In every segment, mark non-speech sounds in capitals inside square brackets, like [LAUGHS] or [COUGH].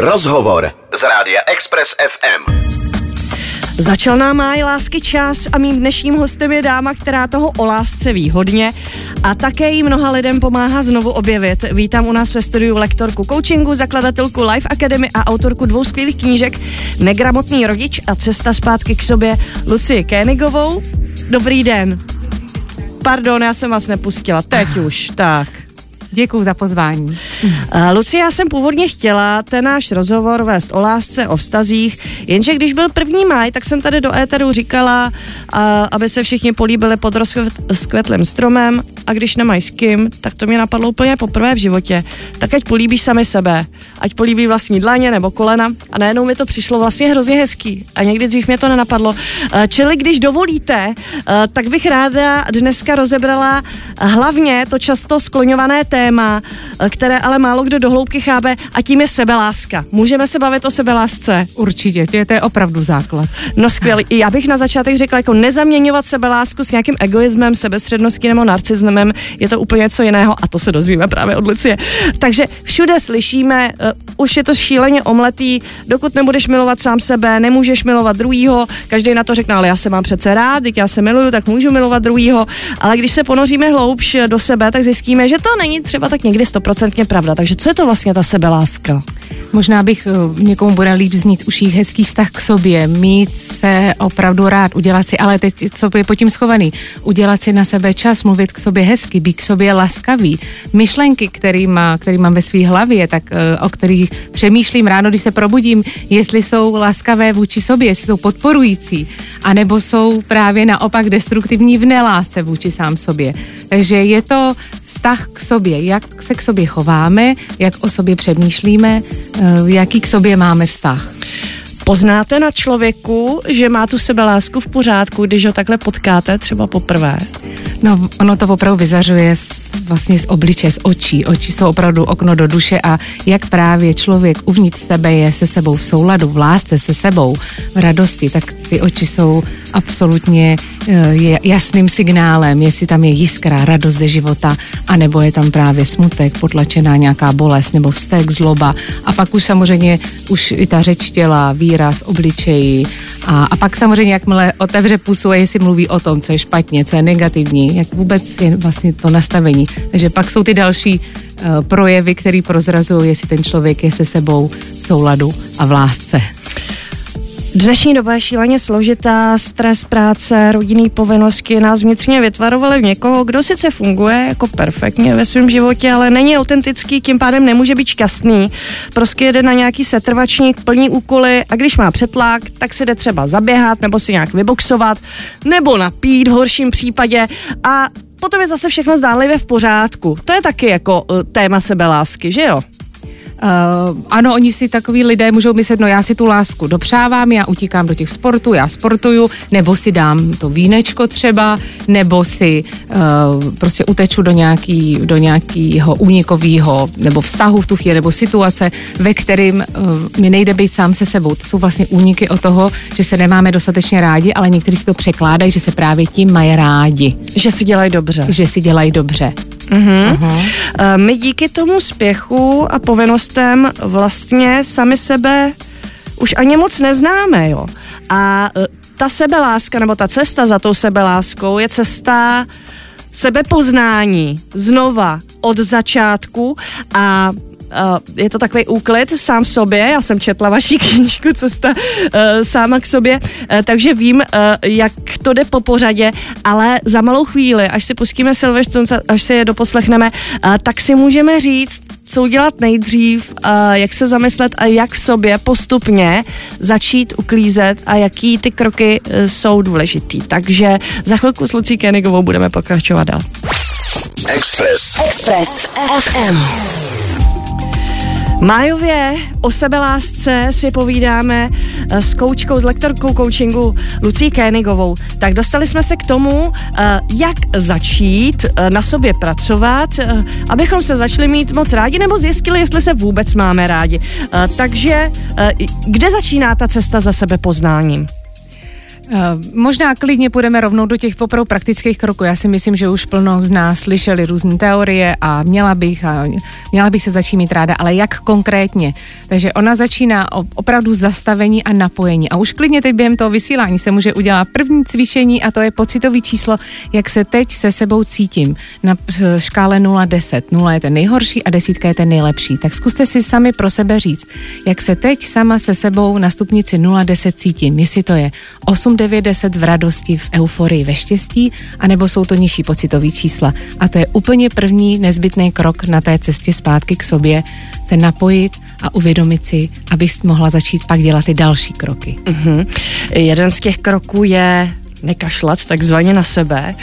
Rozhovor z rádia Express FM. Začal nám máj lásky čas a mým dnešním hostem je dáma, která toho o lásce ví hodně a také jí mnoha lidem pomáhá znovu objevit. Vítám u nás ve studiu lektorku coachingu, zakladatelku Life Academy a autorku dvou skvělých knížek Negramotný rodič a Cesta zpátky k sobě Lucie Kénigovou. Dobrý den. Pardon, já jsem vás nepustila, teď už, tak. Děkuji za pozvání. Uh, Lucie, já jsem původně chtěla ten náš rozhovor vést o lásce, o vztazích, jenže když byl první maj, tak jsem tady do éteru říkala, uh, aby se všichni políbili pod rozkvetlým stromem a když nemají s kým, tak to mě napadlo úplně poprvé v životě. Tak ať políbí sami sebe, ať políbí vlastní dlaně nebo kolena a najednou mi to přišlo vlastně hrozně hezký a někdy dřív mě to nenapadlo. Uh, čili když dovolíte, uh, tak bych ráda dneska rozebrala hlavně to často skloňované téma, které ale málo kdo dohloubky chápe a tím je sebeláska. Můžeme se bavit o sebelásce? Určitě, to je, to je opravdu základ. No skvělý. Já bych na začátek řekla, jako nezaměňovat sebelásku s nějakým egoismem, sebestředností nebo narcismem. Je to úplně něco jiného a to se dozvíme právě od Lucie. Takže všude slyšíme, uh, už je to šíleně omletý, dokud nebudeš milovat sám sebe, nemůžeš milovat druhýho. Každý na to řekne, ale já se mám přece rád, já se miluju, tak můžu milovat druhýho. Ale když se ponoříme hloubš do sebe, tak zjistíme, že to není třeba tak někdy stoprocentně pravda. Takže co je to vlastně ta sebeláska? Možná bych uh, někomu bude líp znít už jich hezký vztah k sobě, mít se opravdu rád, udělat si, ale teď co je pod tím schovaný, udělat si na sebe čas, mluvit k sobě hezky, být k sobě laskavý. Myšlenky, který, má, který mám ve své hlavě, tak uh, o kterých přemýšlím ráno, když se probudím, jestli jsou laskavé vůči sobě, jestli jsou podporující, anebo jsou právě naopak destruktivní v nelásce vůči sám sobě. Takže je to vztah k sobě, jak se k sobě chováme, jak o sobě přemýšlíme, eh, jaký k sobě máme vztah. Poznáte na člověku, že má tu sebelásku v pořádku, když ho takhle potkáte třeba poprvé? No, ono to opravdu vyzařuje z, vlastně z obliče, z očí. Oči jsou opravdu okno do duše a jak právě člověk uvnitř sebe je se sebou v souladu, v lásce se sebou, v radosti, tak ty oči jsou absolutně uh, jasným signálem, jestli tam je jiskra, radost ze života, anebo je tam právě smutek, potlačená nějaká bolest nebo vztek, zloba. A pak už samozřejmě už i ta řeč těla, výraz obličeji a, a pak samozřejmě, jakmile otevře pusu a jestli mluví o tom, co je špatně, co je negativní, jak vůbec je vlastně to nastavení. Takže pak jsou ty další uh, projevy, které prozrazují, jestli ten člověk je se sebou v souladu a v lásce. Dnešní doba je šíleně složitá, stres, práce, rodinný povinnosti nás vnitřně vytvarovaly v někoho, kdo sice funguje jako perfektně ve svém životě, ale není autentický, tím pádem nemůže být šťastný. Prostě jede na nějaký setrvačník, plní úkoly a když má přetlak, tak se jde třeba zaběhat nebo si nějak vyboxovat nebo napít v horším případě a potom je zase všechno zdánlivě v pořádku. To je taky jako uh, téma sebelásky, že jo? Uh, ano, oni si takový lidé můžou myslet, no já si tu lásku dopřávám, já utíkám do těch sportů, já sportuju, nebo si dám to vínečko třeba, nebo si uh, prostě uteču do, nějaký, do nějakého únikového nebo vztahu v tu chvíli, nebo situace, ve kterým uh, mi nejde být sám se sebou. To jsou vlastně úniky o toho, že se nemáme dostatečně rádi, ale někteří si to překládají, že se právě tím mají rádi. Že si dělají dobře. Že si dělají dobře. Uh-huh. Uh-huh. My díky tomu spěchu a povinnostem vlastně sami sebe už ani moc neznáme, jo. A e, ta sebeláska nebo ta cesta za tou sebeláskou je cesta sebepoznání znova od začátku a Uh, je to takový úklid sám v sobě. Já jsem četla vaši [LAUGHS] knížku Cesta uh, sáma k sobě, uh, takže vím, uh, jak to jde po pořadě, ale za malou chvíli, až si pustíme Silverstone, až si je doposlechneme, uh, tak si můžeme říct, co udělat nejdřív, uh, jak se zamyslet a jak v sobě postupně začít uklízet a jaký ty kroky uh, jsou důležitý. Takže za chvilku s Lucí Kenigovou budeme pokračovat dál. Express. Express FM. Májově o sebelásce si povídáme eh, s koučkou, s lektorkou coachingu Lucí Kénigovou. Tak dostali jsme se k tomu, eh, jak začít eh, na sobě pracovat, abychom se začali mít moc rádi nebo zjistili, jestli se vůbec máme rádi. Takže kde začíná ta cesta za sebepoznáním? Uh, možná klidně půjdeme rovnou do těch opravdu praktických kroků. Já si myslím, že už plno z nás slyšeli různé teorie a měla bych, a měla bych se začít mít ráda, ale jak konkrétně? Takže ona začíná opravdu zastavení a napojení. A už klidně teď během toho vysílání se může udělat první cvičení a to je pocitový číslo, jak se teď se sebou cítím na škále 0-10. 0 je ten nejhorší a desítka je ten nejlepší. Tak zkuste si sami pro sebe říct, jak se teď sama se sebou na stupnici 0-10 cítím. Jestli to je 8 9, 10 v radosti, v euforii, ve štěstí, anebo jsou to nižší pocitové čísla. A to je úplně první nezbytný krok na té cestě zpátky k sobě, se napojit a uvědomit si, abys mohla začít pak dělat ty další kroky. Mm-hmm. Jeden z těch kroků je nekašlat takzvaně na sebe.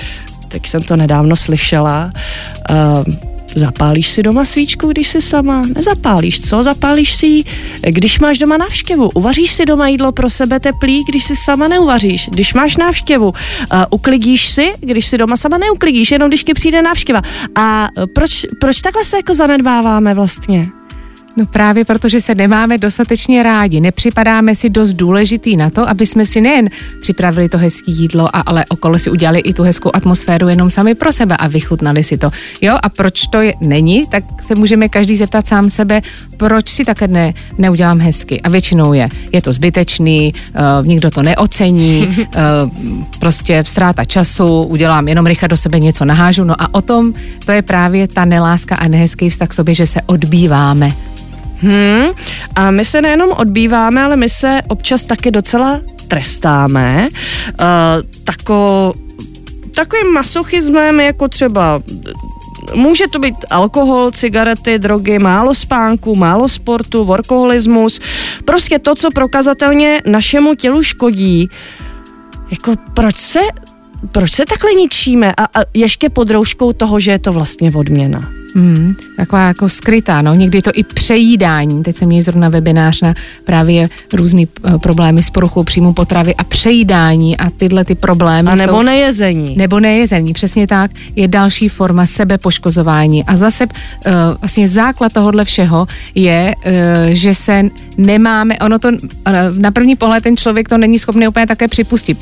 Tak jsem to nedávno slyšela. Uh, Zapálíš si doma svíčku, když jsi sama? Nezapálíš, co? Zapálíš si ji, když máš doma návštěvu. Uvaříš si doma jídlo pro sebe teplý, když si sama neuvaříš. Když máš návštěvu, uh, uklidíš si, když si doma sama neuklidíš, jenom když ti přijde návštěva. A proč, proč takhle se jako zanedbáváme vlastně? No právě protože se nemáme dostatečně rádi, nepřipadáme si dost důležitý na to, aby jsme si nejen připravili to hezké jídlo, a, ale okolo si udělali i tu hezkou atmosféru jenom sami pro sebe a vychutnali si to. Jo, a proč to je, není, tak se můžeme každý zeptat sám sebe, proč si také ne, neudělám hezky. A většinou je, je to zbytečný, uh, nikdo to neocení, uh, [LAUGHS] prostě ztráta času, udělám jenom rychle do sebe něco nahážu. No a o tom to je právě ta neláska a nehezký vztah k sobě, že se odbýváme. Hmm. A my se nejenom odbýváme, ale my se občas taky docela trestáme. Uh, tako, takovým masochismem, jako třeba Může to být alkohol, cigarety, drogy, málo spánku, málo sportu, workoholismus. Prostě to, co prokazatelně našemu tělu škodí. Jako proč se, proč se takhle ničíme? A, a ještě pod rouškou toho, že je to vlastně odměna. Hmm, taková jako skrytá, no, někdy to i přejídání. Teď jsem měl zrovna webinář na právě různý uh, problémy s poruchou příjmu potravy a přejídání a tyhle ty problémy A nebo jsou, nejezení. Nebo nejezení, přesně tak, je další forma sebepoškozování. A zase uh, vlastně základ tohohle všeho je, uh, že se nemáme, ono to, uh, na první pohled ten člověk to není schopný úplně také připustit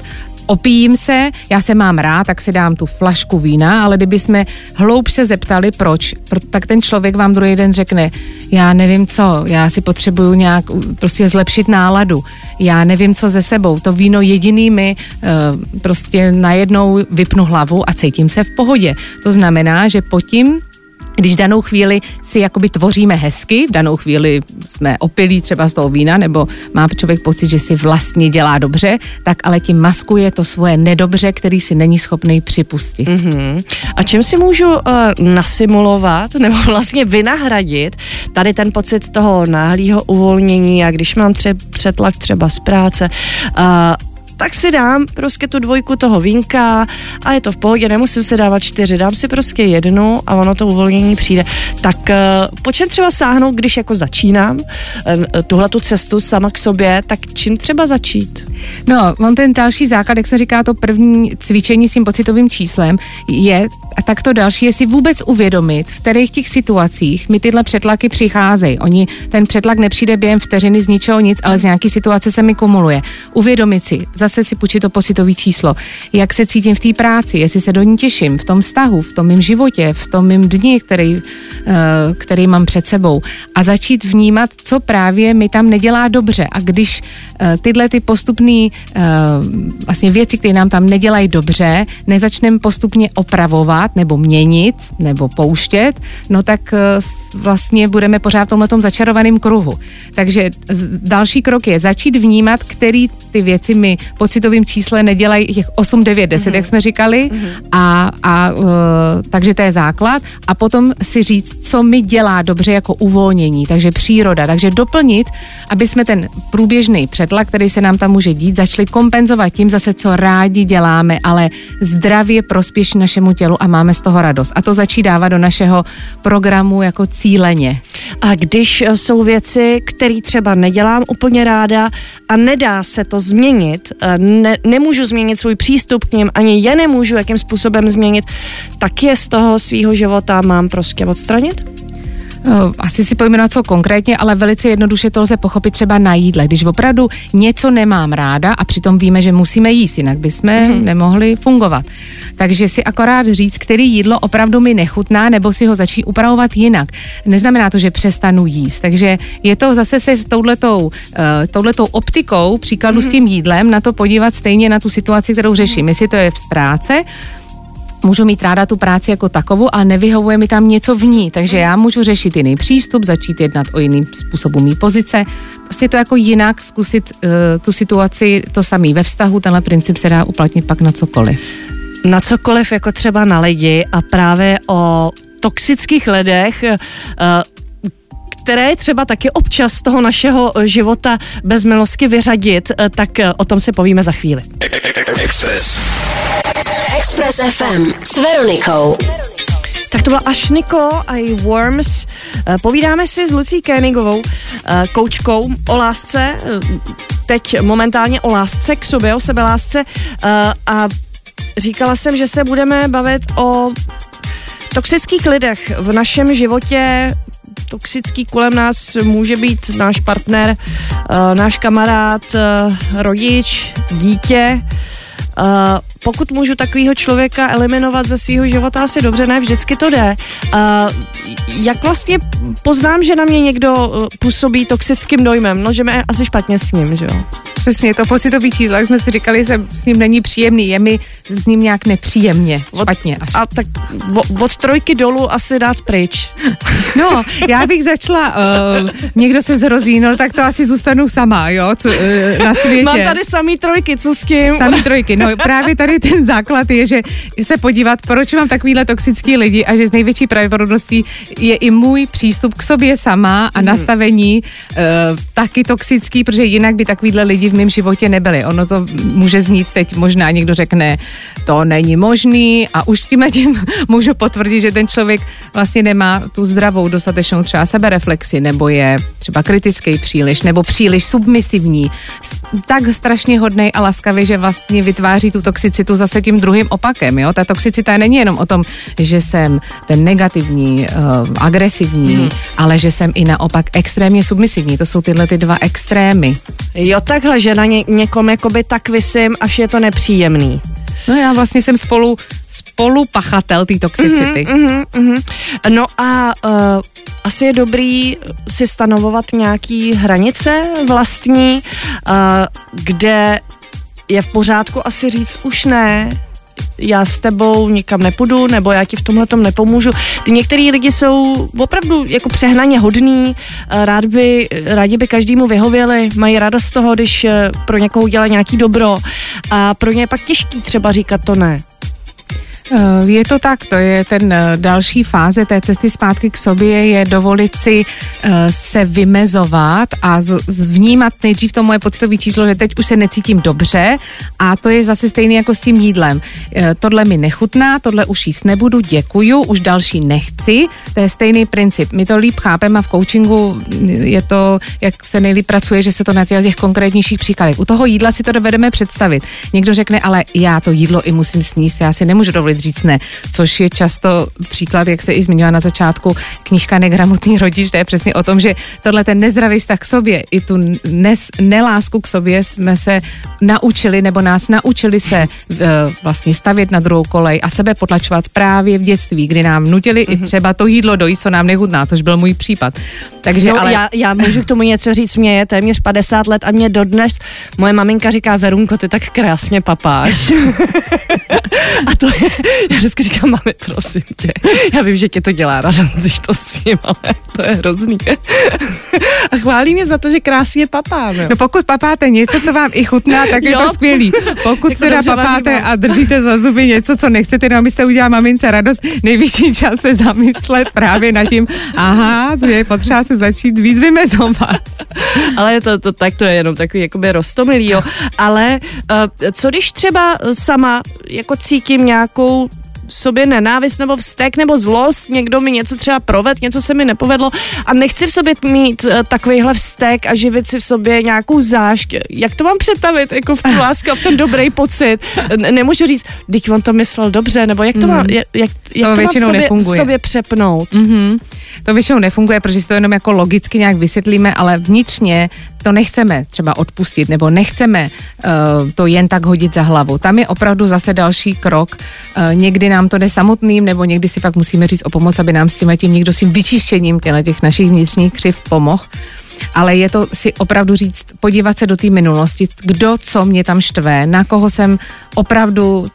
opijím se, já se mám rád, tak si dám tu flašku vína, ale kdyby jsme hloub se zeptali, proč, tak ten člověk vám druhý den řekne, já nevím co, já si potřebuju nějak prostě zlepšit náladu, já nevím co ze sebou, to víno jediný mi uh, prostě najednou vypnu hlavu a cítím se v pohodě. To znamená, že pod tím když danou chvíli si jakoby tvoříme hezky, v danou chvíli jsme opilí třeba z toho vína, nebo má člověk pocit, že si vlastně dělá dobře, tak ale tím maskuje to svoje nedobře, který si není schopný připustit. Mm-hmm. A čím si můžu uh, nasimulovat [LAUGHS] nebo vlastně vynahradit tady ten pocit toho náhlého uvolnění a když mám tře- přetlak třeba z práce, uh, tak si dám prostě tu dvojku toho vínka a je to v pohodě, nemusím si dávat čtyři, dám si prostě jednu a ono to uvolnění přijde. Tak uh, po čem třeba sáhnout, když jako začínám uh, tuhle tu cestu sama k sobě, tak čím třeba začít? No, on ten další základ, jak se říká, to první cvičení s tím pocitovým číslem je a tak to další je si vůbec uvědomit, v kterých těch situacích mi tyhle přetlaky přicházejí. Oni, ten přetlak nepřijde během vteřiny z ničeho nic, ale z nějaké situace se mi kumuluje. Uvědomit si, zase si počít to pocitový číslo, jak se cítím v té práci, jestli se do ní těším, v tom vztahu, v tom mém životě, v tom mém dni, který, eh, který mám před sebou. A začít vnímat, co právě mi tam nedělá dobře. A když eh, tyhle ty postupné eh, vlastně věci, které nám tam nedělají dobře, nezačneme postupně opravovat, nebo měnit nebo pouštět, no tak vlastně budeme pořád v tomhle začarovaném kruhu. Takže další krok je začít vnímat, který ty věci mi pocitovým čísle nedělají těch 8, 9, 10, mm-hmm. jak jsme říkali. Mm-hmm. A, a uh, takže to je základ. A potom si říct, co mi dělá dobře jako uvolnění, takže příroda. Takže doplnit, aby jsme ten průběžný přetlak, který se nám tam může dít, začali kompenzovat tím zase, co rádi děláme, ale zdravě prospěšní našemu tělu a máme z toho radost. A to začí dávat do našeho programu jako cíleně. A když eh, jsou věci, které třeba nedělám úplně ráda a nedá se to změnit, eh, ne, nemůžu změnit svůj přístup k ním, ani je nemůžu jakým způsobem změnit, tak je z toho svýho života mám prostě odstranit? Asi si pojmenovat co konkrétně, ale velice jednoduše to lze pochopit třeba na jídle. Když opravdu něco nemám ráda a přitom víme, že musíme jíst, jinak bychom mm-hmm. nemohli fungovat. Takže si akorát říct, který jídlo opravdu mi nechutná, nebo si ho začít upravovat jinak. Neznamená to, že přestanu jíst. Takže je to zase se s touhletou, uh, touhletou optikou, příkladu mm-hmm. s tím jídlem, na to podívat stejně na tu situaci, kterou řeším. Jestli to je v práce, můžu mít ráda tu práci jako takovou a nevyhovuje mi tam něco v ní, takže já můžu řešit jiný přístup, začít jednat o jiným způsobu mý pozice, prostě to jako jinak zkusit uh, tu situaci, to samý ve vztahu, tenhle princip se dá uplatnit pak na cokoliv. Na cokoliv, jako třeba na lidi a právě o toxických lidech, uh, které je třeba taky občas z toho našeho života bez milosky vyřadit, tak o tom si povíme za chvíli. Express. Express FM s Veronikou. Tak to byla až Niko a její Worms. Povídáme si s Lucí Kénigovou, koučkou o lásce, teď momentálně o lásce k sobě, o sebelásce a říkala jsem, že se budeme bavit o toxických lidech v našem životě, toxický kolem nás může být náš partner, náš kamarád, rodič, dítě. Uh, pokud můžu takového člověka eliminovat ze svého života, asi dobře, ne vždycky to jde. Uh, jak vlastně poznám, že na mě někdo uh, působí toxickým dojmem? No, že mě asi špatně s ním, že jo? Přesně, to pocitový číslo, jak jsme si říkali, že s ním není příjemný, je mi s ním nějak nepříjemně, špatně až. A tak od trojky dolů asi dát pryč. [LAUGHS] No, já bych začala, uh, někdo se zrozí, no tak to asi zůstanu sama, jo, co, uh, na světě. Mám tady samý trojky, co s kým? Samý [LAUGHS] trojky, no právě tady ten základ je, že se podívat, proč mám takovýhle toxický lidi a že z největší pravděpodobností je i můj přístup k sobě sama a hmm. nastavení uh, taky toxický, protože jinak by takovýhle lidi v mém životě nebyly. Ono to může znít teď, možná někdo řekne, to není možný a už tím tím [LAUGHS] můžu potvrdit, že ten člověk vlastně nemá tu zdravou dostatečnou třeba sebereflexi, nebo je třeba kritický příliš, nebo příliš submisivní, tak strašně hodnej a laskavý, že vlastně vytváří tu toxicitu zase tím druhým opakem. Jo? Ta toxicita není jenom o tom, že jsem ten negativní, uh, agresivní, hmm. ale že jsem i naopak extrémně submisivní. To jsou tyhle ty dva extrémy. Jo, takhle, že na ně, někom jakoby tak vysím, až je to nepříjemný. No já vlastně jsem spolu, spolu pachatel té toxicity. Mm-hmm, mm-hmm. No a uh, asi je dobrý si stanovovat nějaký hranice vlastní, uh, kde je v pořádku asi říct už ne, já s tebou nikam nepůjdu, nebo já ti v tomhle tom nepomůžu. Ty některý lidi jsou opravdu jako přehnaně hodný, rád by, rádi by každému vyhověli, mají radost z toho, když eh, pro někoho udělá nějaký dobro a pro ně je pak těžký třeba říkat to ne. Eh, je to tak, to je ten eh, další fáze té cesty zpátky k sobě, je dovolit si eh, se vymezovat a vnímat nejdřív to moje pocitové číslo, že teď už se necítím dobře a to je zase stejný jako s tím jídlem. Tohle mi nechutná, tohle už jíst nebudu, děkuju, už další nechci, to je stejný princip. My to líp chápeme a v coachingu je to, jak se nejlíp pracuje, že se to na těch konkrétnějších příkladech. U toho jídla si to dovedeme představit. Někdo řekne, ale já to jídlo i musím sníst, já si nemůžu dovolit říct ne, což je často příklad, jak se i zmiňovala na začátku, knížka Negramotný rodič, to je přesně o tom, že tohle ten nezdravý vztah k sobě, i tu nes, nelásku k sobě jsme se naučili, nebo nás naučili se uh, vlastně stavět na druhou kolej a sebe potlačovat právě v dětství, kdy nám nutili mm-hmm. i mhm. třeba to jídlo dojít, co nám nechutná, což byl můj případ. Takže no, ale... já, já můžu k tomu něco říct, mě je téměř 50 let a mě dodnes moje maminka říká, Verunko, ty tak krásně papáš. [LAUGHS] a to je, [LAUGHS] já vždycky říkám, mami, prosím tě, já vím, že tě to dělá radost, [LAUGHS] to s tím, ale to je hrozný. [LAUGHS] a chválí mě za to, že krásně papám. No pokud papáte něco, co vám i chutná, tak je to skvělý. Pokud jako teda papáte a držíte za zuby něco, co nechcete, no abyste udělala mamince radost, nejvyšší čas se zamyslet právě nad tím, aha, je potřeba se začít víc vymezovat. ale to, to, tak to je jenom takový jakoby rostomilý, jo. Ale uh, co když třeba sama jako cítím nějakou v sobě nenávist nebo vztek nebo zlost, někdo mi něco třeba proved, něco se mi nepovedlo a nechci v sobě mít uh, takovýhle vztek a živit si v sobě nějakou zášť. Jak to mám představit, jako v tu lásku a v ten dobrý pocit? N- nemůžu říct, teď on to myslel dobře, nebo jak to mám, jak, jak, jak to, To mám sobě, nefunguje. sobě přepnout? Mm-hmm. To většinou nefunguje, protože si to jenom jako logicky nějak vysvětlíme, ale vnitřně to nechceme třeba odpustit, nebo nechceme uh, to jen tak hodit za hlavu. Tam je opravdu zase další krok. Uh, někdy nám to jde samotným, nebo někdy si fakt musíme říct o pomoc, aby nám s tím, tím někdo s tím vyčištěním těch našich vnitřních křiv pomohl. Ale je to si opravdu říct, podívat se do té minulosti, kdo co mě tam štve, na koho jsem opravdu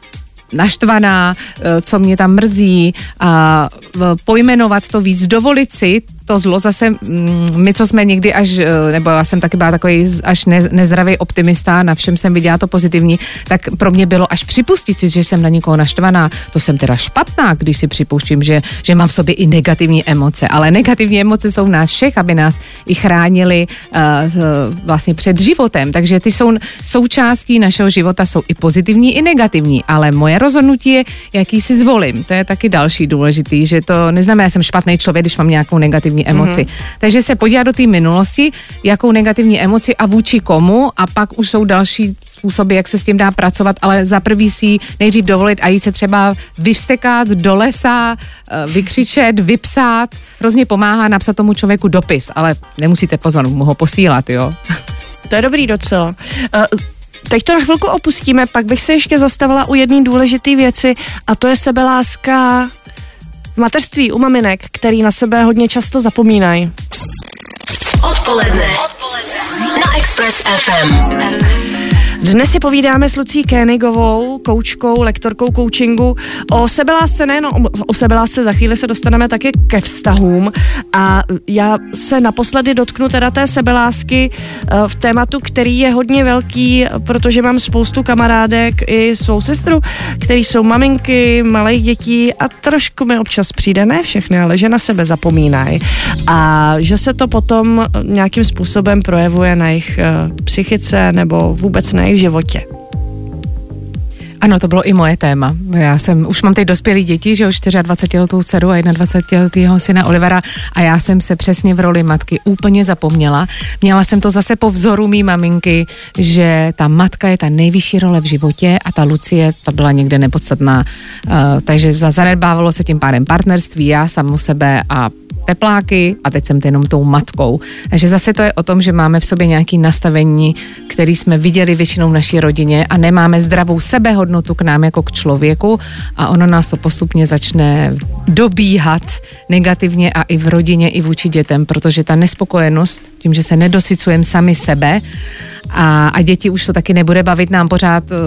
naštvaná, eh, co mě tam mrzí a pojmenovat to víc, dovolit si to zlo zase, mm, my, co jsme někdy až, eh, nebo já jsem taky byla takový až ne, nezdravý optimista, na všem jsem viděla to pozitivní, tak pro mě bylo až připustit si, že jsem na někoho naštvaná. To jsem teda špatná, když si připouštím, že, že mám v sobě i negativní emoce, ale negativní emoce jsou v nás všech, aby nás i chránili uh, vlastně před životem, takže ty jsou součástí našeho života, jsou i pozitivní, i negativní, ale moje rozhodnutí je, jaký si zvolím. To je taky další důležitý, že to neznamená, že jsem špatný člověk, když mám nějakou negativní emoci. Mm-hmm. Takže se podívat do té minulosti, jakou negativní emoci a vůči komu a pak už jsou další způsoby, jak se s tím dá pracovat, ale za prvý si nejdřív dovolit a jít se třeba vyvstekat do lesa, eh, vykřičet, vypsat. Hrozně pomáhá napsat tomu člověku dopis, ale nemusíte pozor, mu ho posílat, jo. To je dobrý docela. Uh, Teď to na chvilku opustíme, pak bych se ještě zastavila u jedné důležité věci a to je sebeláska mateřství u maminek, který na sebe hodně často zapomínají. Odpoledne. Na Express FM. Dnes si povídáme s Lucí Kénigovou, koučkou, lektorkou coachingu. O sebelásce, nejen o, o sebelásce, za chvíli se dostaneme také ke vztahům. A já se naposledy dotknu teda té sebelásky eh, v tématu, který je hodně velký, protože mám spoustu kamarádek i svou sestru, který jsou maminky malých dětí a trošku mi občas přijde, ne všechny, ale že na sebe zapomínají. A že se to potom nějakým způsobem projevuje na jejich eh, psychice nebo vůbec na jejich životě. Ano, to bylo i moje téma. Já jsem, už mám teď dospělý děti, že jo, 24 letou dceru a 21 letého syna Olivera a já jsem se přesně v roli matky úplně zapomněla. Měla jsem to zase po vzoru mý maminky, že ta matka je ta nejvyšší role v životě a ta Lucie, ta byla někde nepodstatná. Uh, takže za- zanedbávalo se tím pádem partnerství, já samu sebe a tepláky a teď jsem jenom tou matkou. Takže zase to je o tom, že máme v sobě nějaké nastavení, který jsme viděli většinou v naší rodině a nemáme zdravou sebehodnotu k nám jako k člověku a ono nás to postupně začne dobíhat negativně a i v rodině, i vůči dětem, protože ta nespokojenost, tím, že se nedosycujeme sami sebe, a, a děti už to taky nebude bavit nám pořád uh,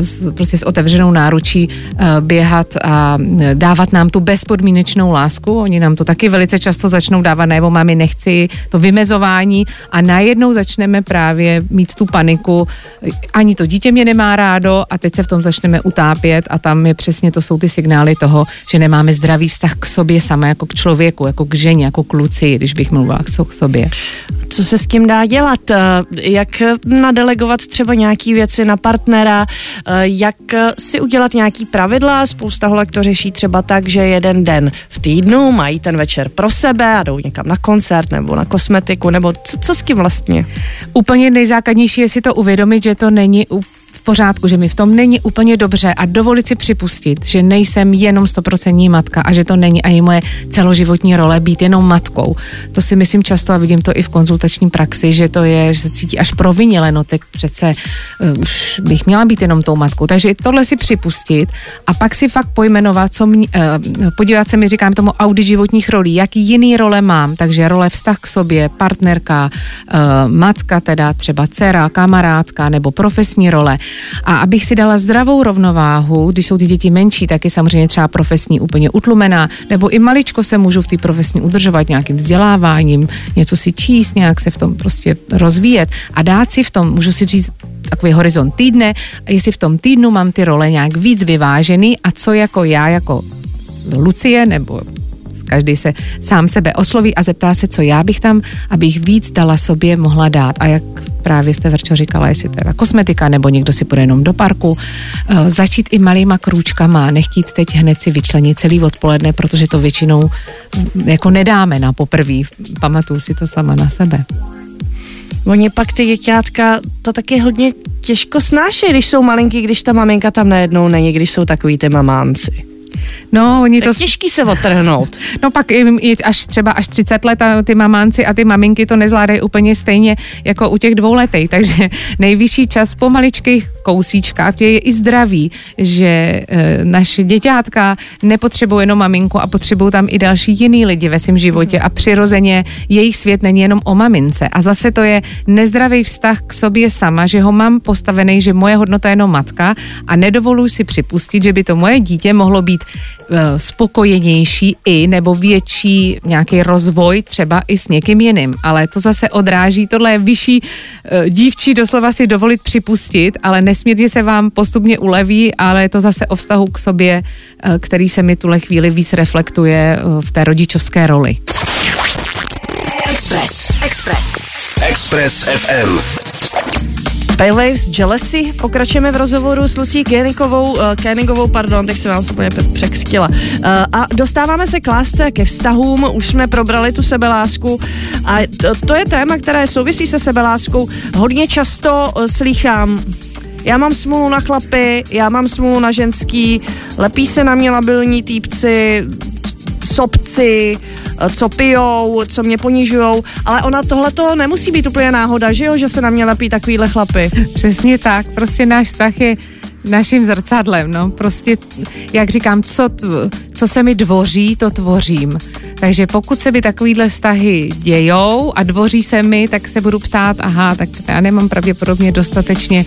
s, prostě s otevřenou náručí uh, běhat a eh, dávat nám tu bezpodmínečnou lásku. Oni nám to taky velice často začnou dávat, nebo mami nechci, to vymezování a najednou začneme právě mít tu paniku, ani to dítě mě nemá rádo a teď se v tom začneme utápět a tam je přesně to jsou ty signály toho, že nemáme zdravý vztah k sobě sama, jako k člověku, jako k ženě, jako k Luci, když bych mluvila k sobě. Co se s tím dá dělat? Eh, Jak nadelegovat třeba nějaký věci na partnera? Eh, Jak si udělat nějaký pravidla? Spousta holek to řeší třeba tak, že jeden den v týdnu mají ten večer pro sebe a jdou někam na koncert nebo na kosmetiku, nebo co, co s tím vlastně? Úplně nejzákladnější je si to uvědomit, že to není v pořádku, že mi v tom není úplně dobře a dovolit si připustit, že nejsem jenom stoprocentní matka a že to není ani moje celoživotní role být jenom matkou. To si myslím často a vidím to i v konzultační praxi, že to je, že se cítí až provinile, no teď přece uh, už bych měla být jenom tou matkou. Takže tohle si připustit a pak si fakt pojmenovat, co mě, uh, podívat se mi, říkám tomu, audit životních rolí, jaký jiný role mám, takže role vztah k sobě, partnerka, uh, matka teda, třeba dcera, kamarádka nebo profesní role. A abych si dala zdravou rovnováhu, když jsou ty děti menší, tak je samozřejmě třeba profesní úplně utlumená, nebo i maličko se můžu v té profesní udržovat nějakým vzděláváním, něco si číst, nějak se v tom prostě rozvíjet a dát si v tom, můžu si říct, takový horizont týdne, jestli v tom týdnu mám ty role nějak víc vyvážený a co jako já, jako Lucie nebo každý se sám sebe osloví a zeptá se, co já bych tam, abych víc dala sobě mohla dát. A jak právě jste Verčo říkala, jestli to je ta kosmetika, nebo někdo si půjde jenom do parku, uh, začít i malýma krůčkama, nechtít teď hned si vyčlenit celý odpoledne, protože to většinou mm, jako nedáme na poprví. Pamatuju si to sama na sebe. Oni pak ty děťátka to taky hodně těžko snáší, když jsou malinký, když ta maminka tam najednou není, když jsou takový ty mamánci. No, oni To těžký se otrhnout. [LAUGHS] No pak i, i až třeba až 30 let a ty mamánci a ty maminky to nezvládají úplně stejně jako u těch dvou letej, takže [LAUGHS] nejvyšší čas po maličkých kousíčkách, je i zdraví, že e, naše děťátka nepotřebují jenom maminku a potřebují tam i další jiný lidi ve svém životě a přirozeně jejich svět není jenom o mamince. A zase to je nezdravý vztah k sobě sama, že ho mám postavený, že moje hodnota je jenom matka a nedovoluji si připustit, že by to moje dítě mohlo být e, spokojenější i nebo větší nějaký rozvoj třeba i s někým jiným, ale to zase odráží, tohle je vyšší e, dívčí doslova si dovolit připustit, ale nesmírně se vám postupně uleví, ale je to zase o vztahu k sobě, e, který se mi tuhle chvíli víc reflektuje e, v té rodičovské roli. Express. Express. Express FM. Pale Waves Jealousy. Pokračujeme v rozhovoru s Lucí Kénikovou, uh, Kénigovou, pardon, teď jsem vás úplně překřtila. Uh, a dostáváme se k lásce, ke vztahům, už jsme probrali tu sebelásku a to, to je téma, které souvisí se sebeláskou. Hodně často uh, slýchám, já mám smůlu na chlapy, já mám smůlu na ženský, lepí se na mě labilní týpci, sobci, eh, co pijou, co mě ponižujou, ale ona tohle to nemusí být úplně náhoda, že jo, že se na mě lepí takovýhle chlapy. Přesně tak, prostě náš vztah je naším zrcadlem, no, prostě, jak říkám, co, co se mi dvoří, to tvořím. Takže pokud se mi takovýhle vztahy dějou a dvoří se mi, tak se budu ptát, aha, tak já nemám pravděpodobně dostatečně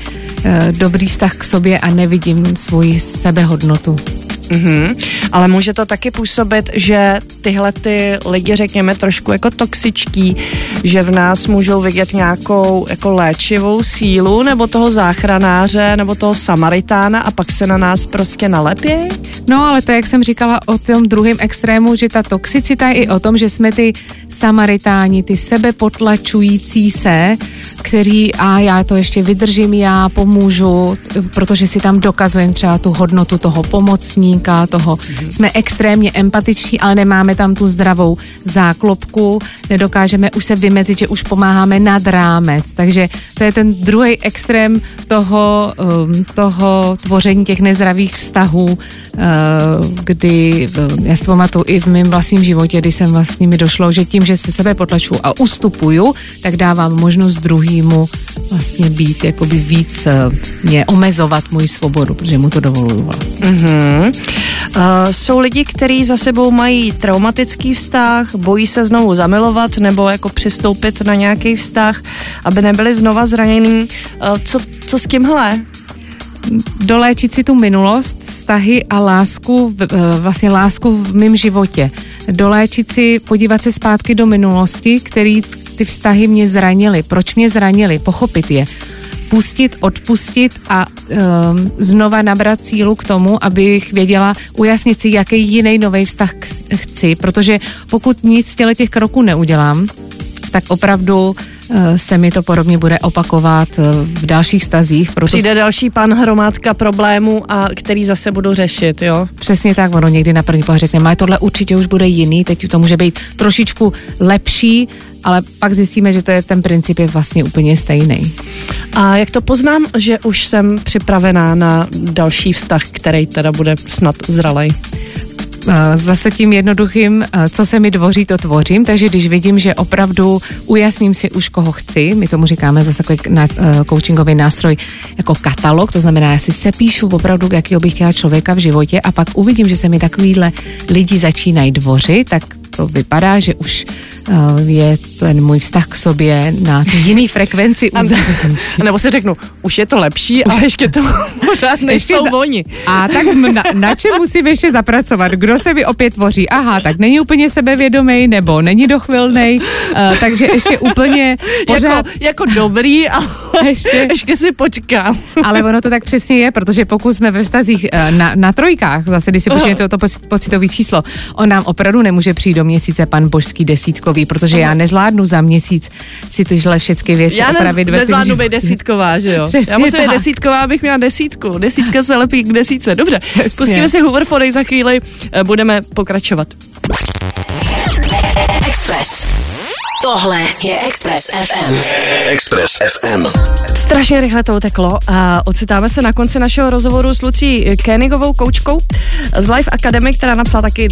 dobrý vztah k sobě a nevidím svoji sebehodnotu. Mhm. Ale může to taky působit, že tyhle ty lidi, řekněme, trošku jako toxičtí, že v nás můžou vidět nějakou jako léčivou sílu, nebo toho záchranáře, nebo toho samaritána a pak se na nás prostě nalepějí? No, ale to, jak jsem říkala o tom druhém extrému, že ta toxicita je i o tom, že jsme ty samaritáni, ty sebepotlačující se, kteří, a já to ještě vydržím, já pomůžu, protože si tam dokazujeme třeba tu hodnotu toho pomocníka, toho, jsme extrémně empatiční, ale nemáme tam tu zdravou záklopku, nedokážeme už se vymezit, že už pomáháme nad rámec, takže to je ten druhý extrém toho, um, toho tvoření těch nezdravých vztahů, uh, kdy uh, já si pamatuju i v mém vlastním životě, kdy jsem vlastně mi došlo, že tím, že se sebe potlačuju a ustupuju, tak dávám možnost druhýmu vlastně být jakoby víc uh, mě omezovat moji svobodu, protože mu to dovoluju vlastně. Mhm. Uh, jsou lidi, kteří za sebou mají traumatický vztah, bojí se znovu zamilovat nebo jako přistoupit na nějaký vztah, aby nebyli znova zranění. Uh, co, co s tímhle? doléčit si tu minulost, vztahy a lásku, eh, vlastně lásku v mém životě. Doléčit si, podívat se zpátky do minulosti, který ty vztahy mě zranily. Proč mě zranily? Pochopit je. Pustit, odpustit a um, znova nabrat sílu k tomu, abych věděla, ujasnit si, jaký jiný nový vztah chci, protože pokud nic z těle těch kroků neudělám, tak opravdu eh, se mi to podobně bude opakovat eh, v dalších stazích. Proto Přijde další pan hromádka problémů, a který zase budu řešit, jo? Přesně tak, ono někdy na první pohled řekne, "Maj, tohle určitě už bude jiný, teď to může být trošičku lepší, ale pak zjistíme, že to je ten princip je vlastně úplně stejný. A jak to poznám, že už jsem připravená na další vztah, který teda bude snad zralej? Zase tím jednoduchým, co se mi dvoří, to tvořím, takže když vidím, že opravdu ujasním si už, koho chci, my tomu říkáme zase takový na, eh, coachingový nástroj jako katalog, to znamená, já si sepíšu opravdu, jakýho bych chtěla člověka v životě a pak uvidím, že se mi takovýhle lidi začínají dvořit, tak to vypadá, že už uh, je ten můj vztah k sobě na jiný frekvenci uzdravenější. Nebo si řeknu, už je to lepší, ale ještě to [LAUGHS] pořád nejsou za- oni. A tak na, na čem musím ještě zapracovat? Kdo se mi opět tvoří? Aha, tak není úplně sebevědomý nebo není dochvilnej, uh, takže ještě úplně pořád... Jako, jako dobrý, [LAUGHS] ale ještě. Ještě. si počkám. Ale ono to tak přesně je, protože pokud jsme ve vztazích eh, na, na trojkách, zase když si to poci- pocitové číslo, on nám opravdu nemůže přijít do měsíce pan božský desítkový, protože já nezvládnu za měsíc si tyhle všechny věci Já opravit ve svém nezvládnu být desítková, že jo? Přesně Já musím být desítková, abych měla desítku. Desítka se lepí k desítce. Dobře, Přesně. pustíme si Hooverfody za chvíli, eh, budeme pokračovat. Express. Tohle je Express FM. Express FM. Strašně rychle to uteklo a ocitáme se na konci našeho rozhovoru s Lucí Kénigovou, koučkou z Life Academy, která napsala taky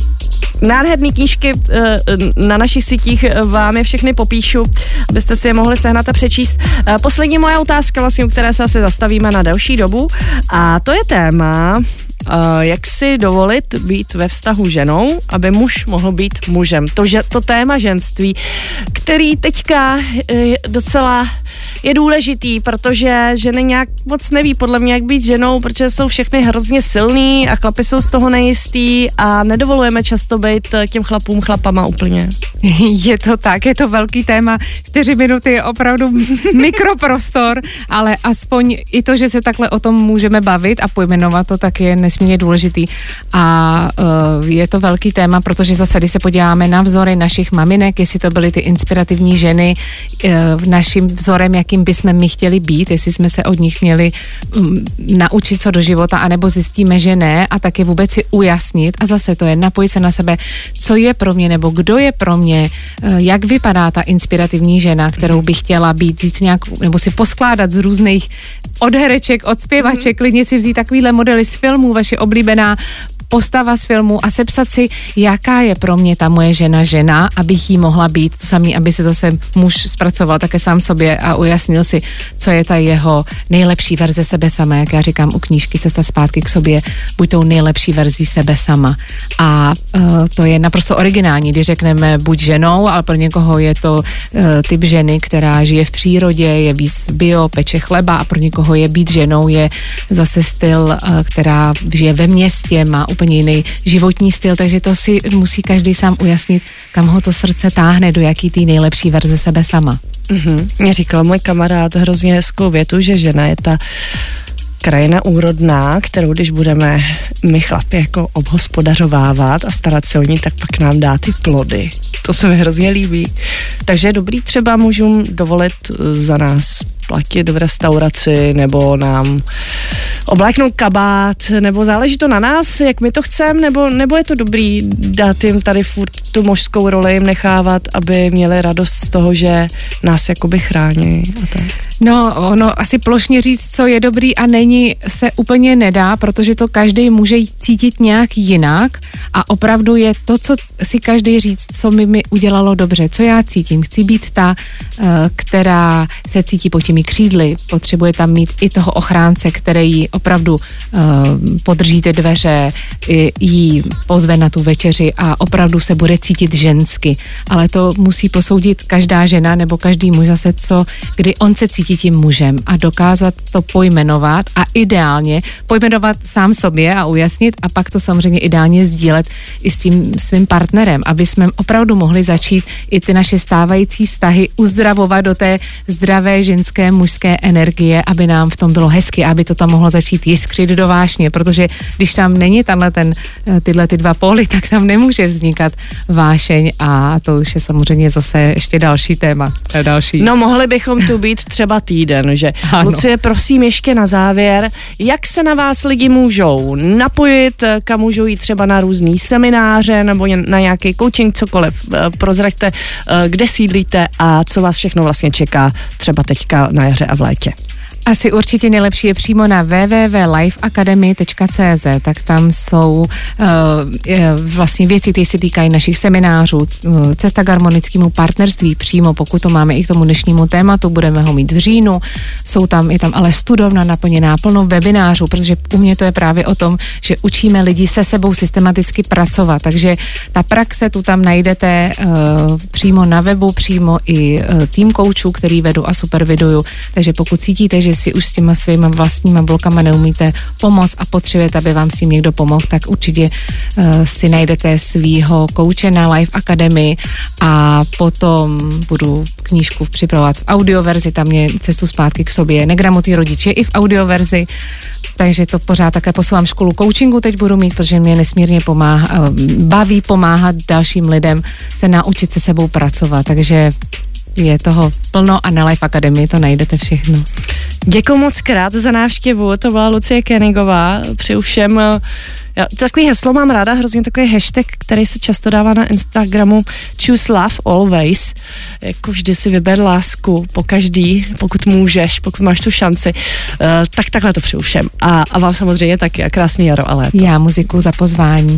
nádherné knížky eh, na našich sítích, vám je všechny popíšu, abyste si je mohli sehnat a přečíst. Eh, Poslední moje otázka, vlastně, u které se asi zastavíme na delší dobu a to je téma, jak si dovolit být ve vztahu ženou, aby muž mohl být mužem. To, že, to téma ženství, který teďka eh, docela je důležitý, protože ženy nějak moc neví podle mě, jak být ženou, protože jsou všechny hrozně silný a chlapi jsou z toho nejistý a nedovolujeme často být eh, těm chlapům chlapama úplně. [LAUGHS] Je to tak, je to velký téma. Čtyři minuty je opravdu [LAUGHS] mikroprostor, ale aspoň i to, že se takhle o tom můžeme bavit a pojmenovat to, tak je nesmírně důležitý. A uh, je to velký téma, protože zase, když se podíváme na vzory našich maminek, jestli to byly ty inspirativní ženy, uh, naším vzorem, jakým bychom my chtěli být, jestli jsme se od nich měli um, naučit co do života, anebo zjistíme, že ne, a taky vůbec si ujasnit. A zase to je napojit se na sebe, co je pro mě, nebo kdo je pro mě, eh, jak vypadá ta inspirativní žena, kterou bych chtěla být, říct nějak, nebo si poskládat z různých od hereček, od zpěvaček, klidně si vzít takovýhle modely z filmů, vaše oblíbená postava z filmu a sepsat si, jaká je pro mě ta moje žena žena, abych jí mohla být. To samý, aby se zase muž zpracoval také sám sobě a ujasnil si, co je ta jeho nejlepší verze sebe sama, jak já říkám u knížky Cesta zpátky k sobě, buď tou nejlepší verzí sebe sama. A uh, to je naprosto originální, když řekneme buď ženou, ale pro někoho je to uh, typ ženy, která žije v přírodě, je víc bio, peče chleba a pro někoho je být ženou, je zase styl, uh, která žije ve městě, má úplně jiný životní styl, takže to si musí každý sám ujasnit, kam ho to srdce táhne, do jaký té nejlepší verze sebe sama. Mhm. Mě říkal můj kamarád hrozně hezkou větu, že žena je ta krajina úrodná, kterou když budeme my chlapi jako obhospodařovávat a starat se o ní, tak pak nám dá ty plody. To se mi hrozně líbí. Takže je dobrý třeba můžům dovolit eh, za nás platit v restauraci nebo nám obléknout kabát, nebo záleží to na nás, jak my to chceme, nebo, nebo je to dobrý dát jim tady furt tu mužskou roli jim nechávat, aby měli radost z toho, že nás jakoby chrání a tak. No, ono asi plošně říct, co je dobrý a není, se úplně nedá, protože to každý může cítit nějak jinak a opravdu je to, co si každý říct, co mi, mi udělalo dobře, co já cítím. Chci být ta, eh, která se cítí pod těmi křídly, potřebuje tam mít i toho ochránce, který jí opravdu eh, podrží ty dveře, jí pozve na tu večeři a opravdu se bude cítit žensky. Ale to musí posoudit každá žena nebo každý muž zase, co, kdy on se cítí tím mužem a dokázat to pojmenovat a ideálně pojmenovat sám sobě a ujasnit a pak to samozřejmě ideálně sdílet i s tím svým partnerem, aby jsme opravdu mohli začít i ty naše stávající vztahy uzdravovat do té zdravé ženské mužské energie, aby nám v tom bylo hezky, aby to tam mohlo začít jiskřit do vášně, protože když tam není tenhle ten, eh, tyhle ty dva póly, tak tam nemůže vznikat vášeň a to už je samozřejmě zase ještě další téma. eh, Další. No mohli bychom tu být třeba týden, že? [LAUGHS] Ano. Lucie, prosím ještě na závěr, jak se na vás lidi můžou napojit, kam můžou jít třeba na různý semináře nebo na nějaký coaching, cokoliv. Eh, Prozraďte, eh, kde sídlíte a co vás všechno vlastně čeká třeba teďka na jaře a v létě. Asi určitě nejlepší je přímo na www.lifeacademy.cz, tak tam jsou uh, vlastně věci, které se týkají našich seminářů, cesta k harmonickému partnerství přímo, pokud to máme i k tomu dnešnímu tématu, budeme ho mít v říjnu, jsou tam, je tam ale studovna naplněná plnou webinářů, protože u mě to je právě o tom, že učíme lidi se sebou systematicky pracovat, takže ta praxe tu tam najdete uh, přímo na webu, přímo i uh, tým koučů, který vedu a superviduju, takže pokud cítíte, že si už s těma svýma vlastníma blokama neumíte pomoct a potřebujete, aby vám s tím někdo pomohl, tak určitě uh, si najdete svýho kouče na Live Academy a potom budu knížku připravovat v audioverzi, tam mě cestu zpátky k sobě negramotý rodiče i v audioverzi, takže to pořád také posouvám školu coachingu teď budu mít, protože mě nesmírně pomáhá, eh, baví pomáhat dalším lidem se naučit se sebou pracovat, takže je toho plno a na Life Academy to najdete všechno. Děkuji moc krát za návštěvu, to byla Lucie Kenigová, přeju všem eh, já, takový heslo mám ráda, hrozně takový hashtag, který se často dává na Instagramu Choose Love Always. Jako vždy si vyber lásku po každý, pokud můžeš, pokud máš tu šanci. Uh, tak takhle to přeju všem. A, a vám samozřejmě taky a krásný jaro a léto. Já muziku za pozvání.